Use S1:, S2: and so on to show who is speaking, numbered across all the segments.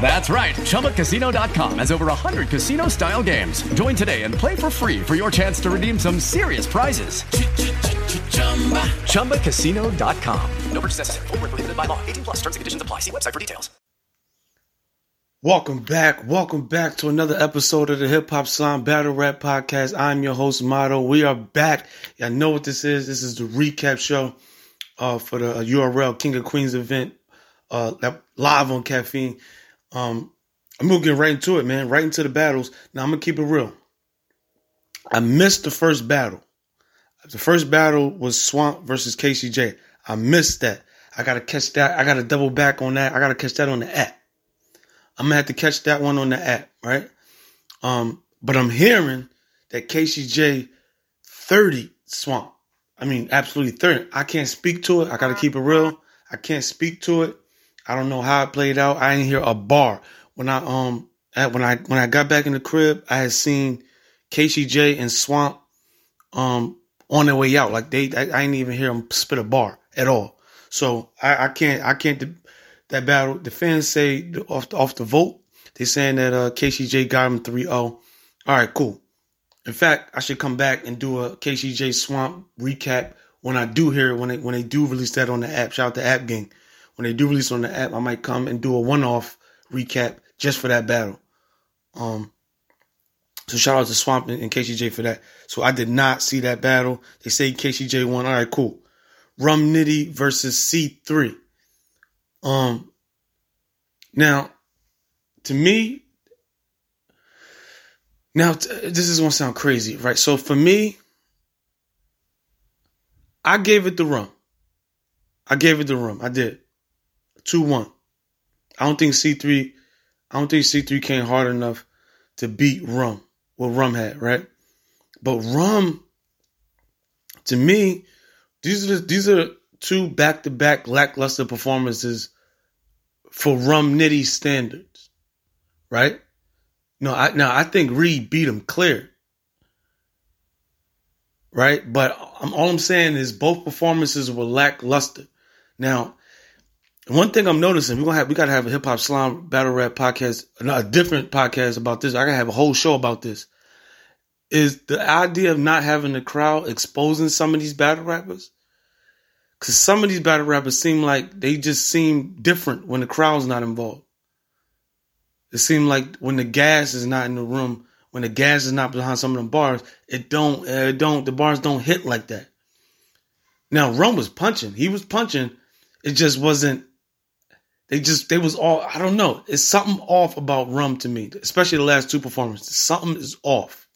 S1: That's right. ChumbaCasino.com has over 100 casino style games. Join today and play for free for your chance to redeem some serious prizes. ChumbaCasino.com.
S2: No purchase necessary. Where prohibited by law. 18 plus terms and conditions apply. See website for details.
S3: Welcome back. Welcome back to another episode of the Hip Hop Slime Battle Rap Podcast. I'm your host, Motto. We are back. Y'all know what this is. This is the recap show uh, for the URL King of Queens event uh, live on Caffeine. Um, I'm gonna get right into it, man. Right into the battles. Now I'm gonna keep it real. I missed the first battle. The first battle was Swamp versus KCJ. I missed that. I gotta catch that. I gotta double back on that. I gotta catch that on the app. I'm gonna have to catch that one on the app, right? Um, but I'm hearing that KCJ 30 Swamp. I mean, absolutely 30. I can't speak to it. I gotta keep it real. I can't speak to it. I don't know how it played out. I didn't hear a bar when I um when I when I got back in the crib. I had seen KCJ and Swamp um on their way out. Like they, I, I didn't even hear them spit a bar at all. So I, I can't I can't that battle. The fans say off the, off the vote, they saying that uh, KCJ got him 3-0. All right, cool. In fact, I should come back and do a KCJ Swamp recap when I do hear when they when they do release that on the app. Shout out to App Gang when they do release on the app, I might come and do a one-off recap just for that battle. Um, so shout out to Swamp and, KCJ for that. So I did not see that battle. They say KCJ won. All right, cool. Rum Nitty versus C3. Um, now, to me, now this is gonna sound crazy, right? So for me, I gave it the rum. I gave it the rum. I did. 2 1. I don't think C3, I don't think C3 came hard enough to beat Rum, what Rum had, right? But Rum, to me, these are these are two back to back lackluster performances for Rum Nitty standards, right? No, I now I think Reed beat him clear, right? But I'm, all I'm saying is both performances were lackluster. Now, one thing I'm noticing, we're gonna have we gotta have a hip hop slime battle rap podcast, a different podcast about this. I gotta have a whole show about this. Is the idea of not having the crowd exposing some of these battle rappers? Cause some of these battle rappers seem like they just seem different when the crowd's not involved. It seems like when the gas is not in the room, when the gas is not behind some of the bars, it don't, uh, it don't, the bars don't hit like that. Now, Rome was punching. He was punching. It just wasn't they just they was all I don't know. It's something off about Rum to me, especially the last two performances. Something is off.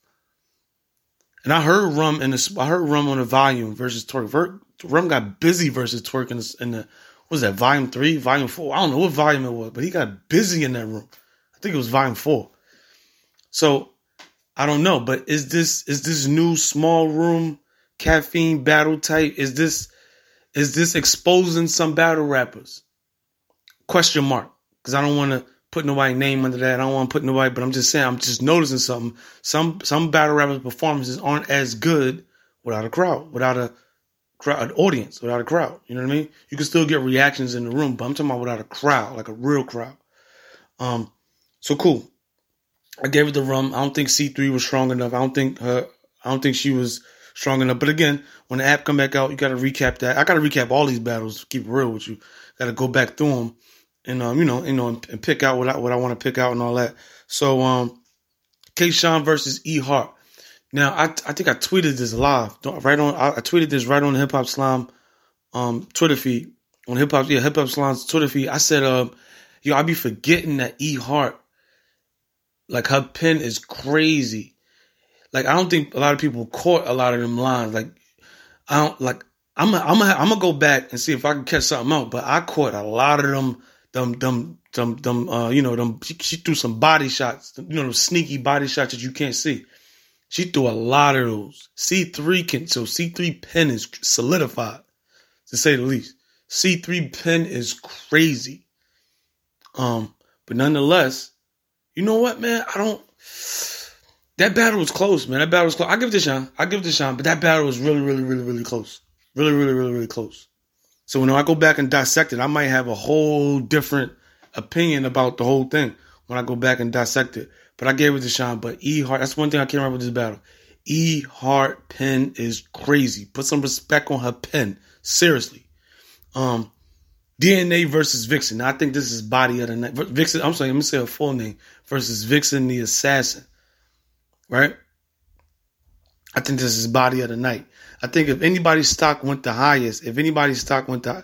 S3: And I heard Rum in the I heard Rum on the volume versus Twork. Rum got busy versus Twork in the, in the what was that volume three, volume four? I don't know what volume it was, but he got busy in that room. I think it was volume four. So I don't know, but is this is this new small room caffeine battle type? Is this is this exposing some battle rappers? Question mark because I don't want to put nobody's name under that. I don't want to put nobody, but I'm just saying I'm just noticing something. Some some battle rappers' performances aren't as good without a crowd, without a crowd, an audience, without a crowd. You know what I mean? You can still get reactions in the room, but I'm talking about without a crowd, like a real crowd. Um, so cool. I gave it the rum. I don't think C3 was strong enough. I don't think her. I don't think she was strong enough. But again, when the app come back out, you got to recap that. I got to recap all these battles. Keep it real with you. Got to go back through them and um, you know, you know, and, pick out what I what I want to pick out and all that. So um, K. Sean versus E. Hart. Now I I think I tweeted this live right on I, I tweeted this right on the Hip Hop Slime um Twitter feed on Hip Hop yeah Hip Hop Slime's Twitter feed. I said uh, Yo, I be forgetting that E Hart, like her pen is crazy. Like I don't think a lot of people caught a lot of them lines. Like I don't like. I'm a, I'm a, I'm gonna go back and see if I can catch something out. But I caught a lot of them, them, them, them, them. Uh, you know, them. She, she threw some body shots. You know, those sneaky body shots that you can't see. She threw a lot of those. C3 can so C3 pen is solidified, to say the least. C3 pen is crazy. Um, but nonetheless, you know what, man? I don't. That battle was close, man. That battle was close. I give it to Sean. I give it to Sean, but that battle was really, really, really, really close. Really, really, really, really close. So when I go back and dissect it, I might have a whole different opinion about the whole thing when I go back and dissect it. But I gave it to Sean. But E Hart, that's one thing I can't remember this battle. E Hart pen is crazy. Put some respect on her pen. Seriously. Um, DNA versus Vixen. Now, I think this is body of the night. Vixen, I'm sorry, let me say her full name versus Vixen the Assassin. Right? I think this is body of the night. I think if anybody's stock went the highest, if anybody's stock went uh,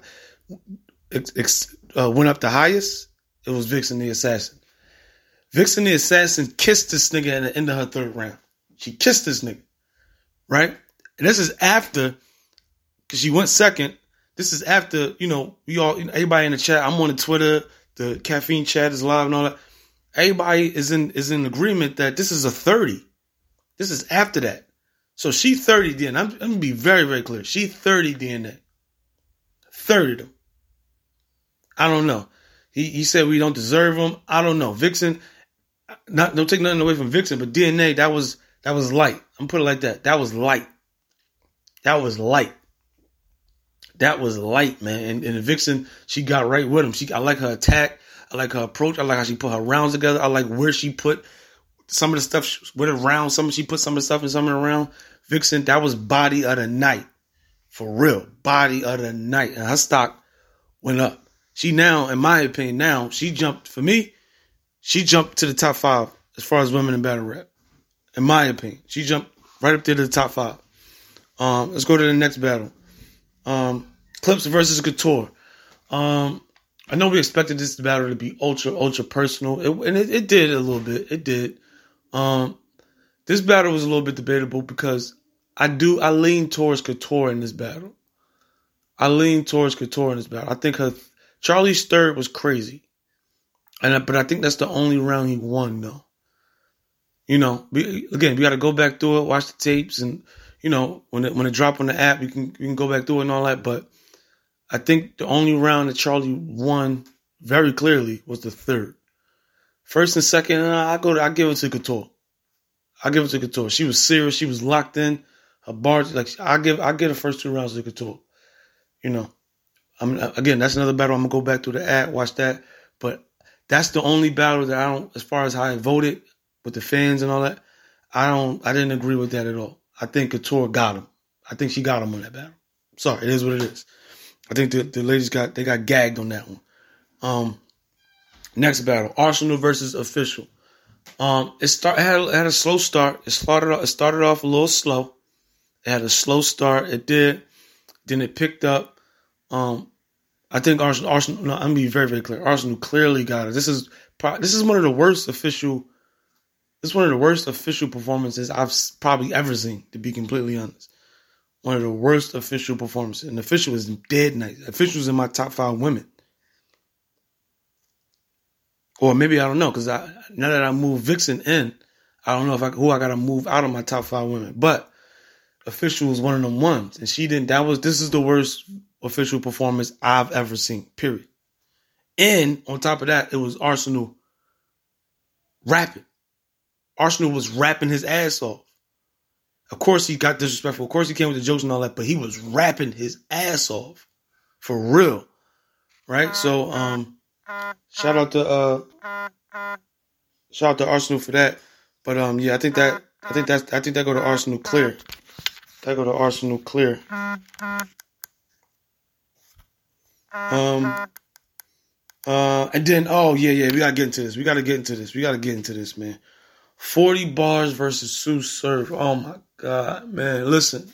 S3: went up the highest, it was Vixen the Assassin. Vixen the Assassin kissed this nigga at the end of her third round. She kissed this nigga, right? And this is after, because she went second. This is after, you know, we all, everybody in the chat. I'm on the Twitter. The caffeine chat is live and all that. Everybody is in is in agreement that this is a 30. This is after that. So she 30 then. I'm, I'm gonna be very, very clear. She 30 DNA. 30 them. I don't know. He he said we don't deserve them. I don't know. Vixen, not don't take nothing away from Vixen, but DNA that was that was light. I'm put it like that. That was light. That was light. That was light, man. And, and Vixen, she got right with him. She I like her attack. I like her approach. I like how she put her rounds together. I like where she put some of the stuff with her round. Some she put some of the stuff in some of the round. Vixen, that was body of the night. For real. Body of the night. And her stock went up. She now, in my opinion, now she jumped for me. She jumped to the top five as far as women in battle rap. In my opinion, she jumped right up there to the top five. Um, let's go to the next battle. Um, Clips versus Couture. Um, I know we expected this battle to be ultra, ultra personal, it, and it, it, did a little bit. It did. Um, this battle was a little bit debatable because I do I lean towards Couture in this battle. I lean towards Couture in this battle. I think her Charlie's third was crazy, and but I think that's the only round he won though. You know, we, again, we got to go back through it, watch the tapes, and you know when it when it drop on the app, you can you can go back through it and all that. But I think the only round that Charlie won very clearly was the third. First and second, I go to, I give it to Couture. I give it to Couture. She was serious. She was locked in. Her bars, like I give, I give the first two rounds to Couture. You know, I'm again. That's another battle. I'm gonna go back to the ad, watch that. But that's the only battle that I don't, as far as how I voted with the fans and all that. I don't, I didn't agree with that at all. I think Couture got him. I think she got him on that battle. Sorry, it is what it is. I think the, the ladies got they got gagged on that one. Um, next battle: Arsenal versus Official. Um, it start had, had a slow start. It started off, it started off a little slow. It had a slow start. It did. Then it picked up. Um, I think Arsenal. Arsenal. No, I'm gonna be very very clear. Arsenal clearly got it. This is this is one of the worst official. Is one of the worst official performances I've probably ever seen. To be completely honest, one of the worst official performances. And official is dead nice. Officials in my top five women. Or maybe I don't know because I now that I moved Vixen in, I don't know if I who I got to move out of my top five women. But official was one of them ones, and she didn't. That was this is the worst official performance I've ever seen. Period. And on top of that, it was Arsenal rapping. Arsenal was rapping his ass off. Of course, he got disrespectful. Of course, he came with the jokes and all that, but he was rapping his ass off for real, right? So, um, shout out to uh, shout out to Arsenal for that. But um, yeah, I think that I think that's I think that go to Arsenal clear. That go to Arsenal clear. Um. Uh, and then oh yeah yeah we gotta get into this. We gotta get into this. We gotta get into this, man. Forty bars versus Tsu Surf. Oh my god, man! Listen,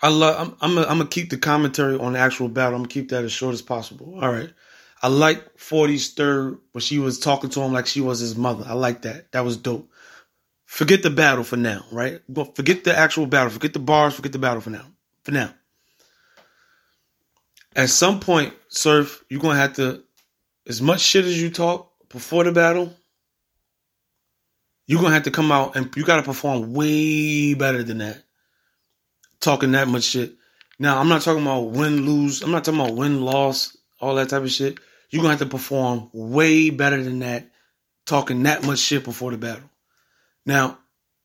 S3: I love. I'm. I'm. Gonna, keep the commentary on the actual battle. I'm gonna keep that as short as possible. All right. I like 40's third when she was talking to him like she was his mother. I like that. That was dope. Forget the battle for now, right? Forget the actual battle. Forget the bars. Forget the battle for now. For now. At some point, Surf, you're gonna have to, as much shit as you talk before the battle, you're gonna have to come out and you gotta perform way better than that. Talking that much shit. Now, I'm not talking about win, lose. I'm not talking about win, loss, all that type of shit. You're gonna have to perform way better than that, talking that much shit before the battle. Now,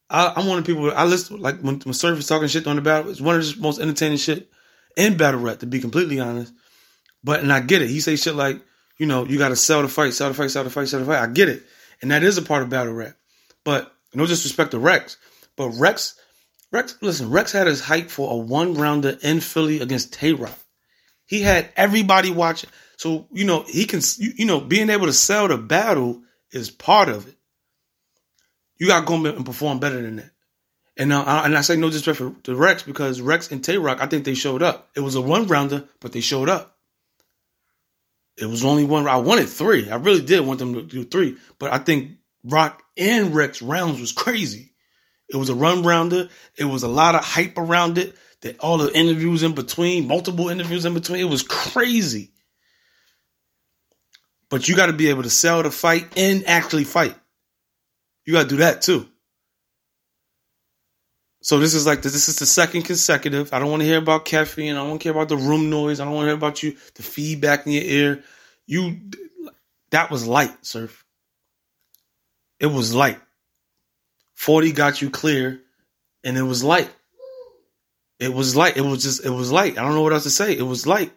S3: I, I'm one of the people. I listen like when, when Surf is talking shit on the battle. It's one of the most entertaining shit in battle rap, to be completely honest. But and I get it. He say shit like, you know, you got to sell the fight, sell the fight, sell the fight, sell the fight. I get it, and that is a part of battle rap. But no disrespect to Rex, but Rex, Rex, listen, Rex had his hype for a one rounder in Philly against Tay Roc. He had everybody watching. So you know he can, you, you know, being able to sell the battle is part of it. You got to go and perform better than that. And now, I, and I say no disrespect to Rex because Rex and Tay Roc, I think they showed up. It was a one rounder, but they showed up. It was only one. I wanted three. I really did want them to do three, but I think Rock and Rex rounds was crazy. It was a run rounder. It was a lot of hype around it. That all the interviews in between, multiple interviews in between, it was crazy. But you got to be able to sell the fight and actually fight. You got to do that too. So this is like this is the second consecutive. I don't want to hear about caffeine. I don't care about the room noise. I don't want to hear about you the feedback in your ear. You that was light, surf. It was light. 40 got you clear and it was light. It was light. It was just it was light. I don't know what else to say. It was light.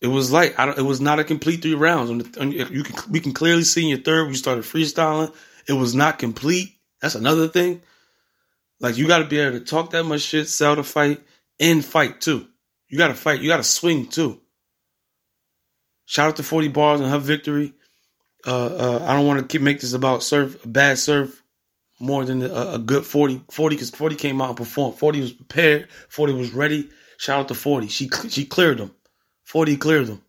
S3: It was light. It was not a complete three rounds. On the, on, you can we can clearly see in your third we started freestyling. It was not complete. That's another thing. Like you got to be able to talk that much shit, sell the fight, and fight too. You got to fight. You got to swing too. Shout out to Forty Bars and her victory. Uh, uh, I don't want to keep make this about surf, a bad surf, more than a, a good 40. 40 because 40 came out and performed. 40 was prepared. 40 was ready. Shout out to 40. She she cleared them. 40 cleared them.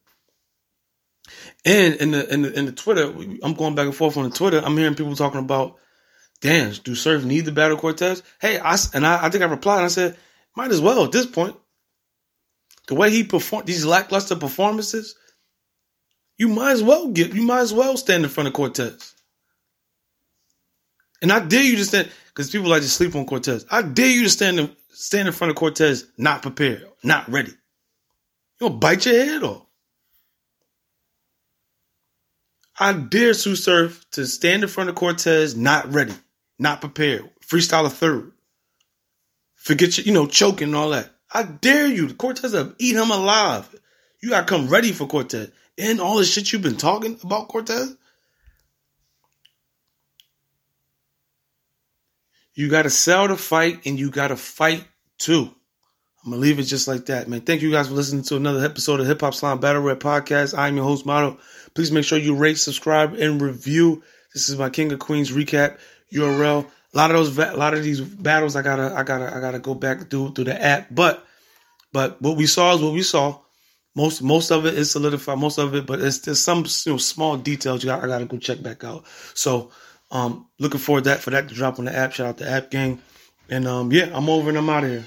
S3: And in the in the in the Twitter, I'm going back and forth on the Twitter. I'm hearing people talking about damn, do Surf need the battle Cortez? Hey, I, and I, I think I replied and I said, might as well at this point. The way he performed these lackluster performances, you might as well get, you might as well stand in front of Cortez. And I dare you to stand, because people like to sleep on Cortez. I dare you to stand in, stand in front of Cortez not prepared, not ready. You gonna bite your head off. I dare Tsu Surf to stand in front of Cortez not ready not prepared, freestyle a third. Forget you, you know, choking and all that. I dare you. Cortez to eat him alive. You gotta come ready for Cortez. And all the shit you've been talking about Cortez. You gotta sell the fight and you gotta fight too. I'm gonna leave it just like that, man. Thank you guys for listening to another episode of Hip Hop Slime Battle Rap Podcast. I'm your host, Model. Please make sure you rate, subscribe, and review. This is my King of Queens recap. URL. A lot of those, a lot of these battles, I gotta, I gotta, I gotta go back through through the app. But, but what we saw is what we saw. Most, most of it is solidified. Most of it, but it's there's some you know small details you got. I gotta go check back out. So, um, looking forward that for that to drop on the app. Shout out to App Gang, and um, yeah, I'm over and I'm out of here.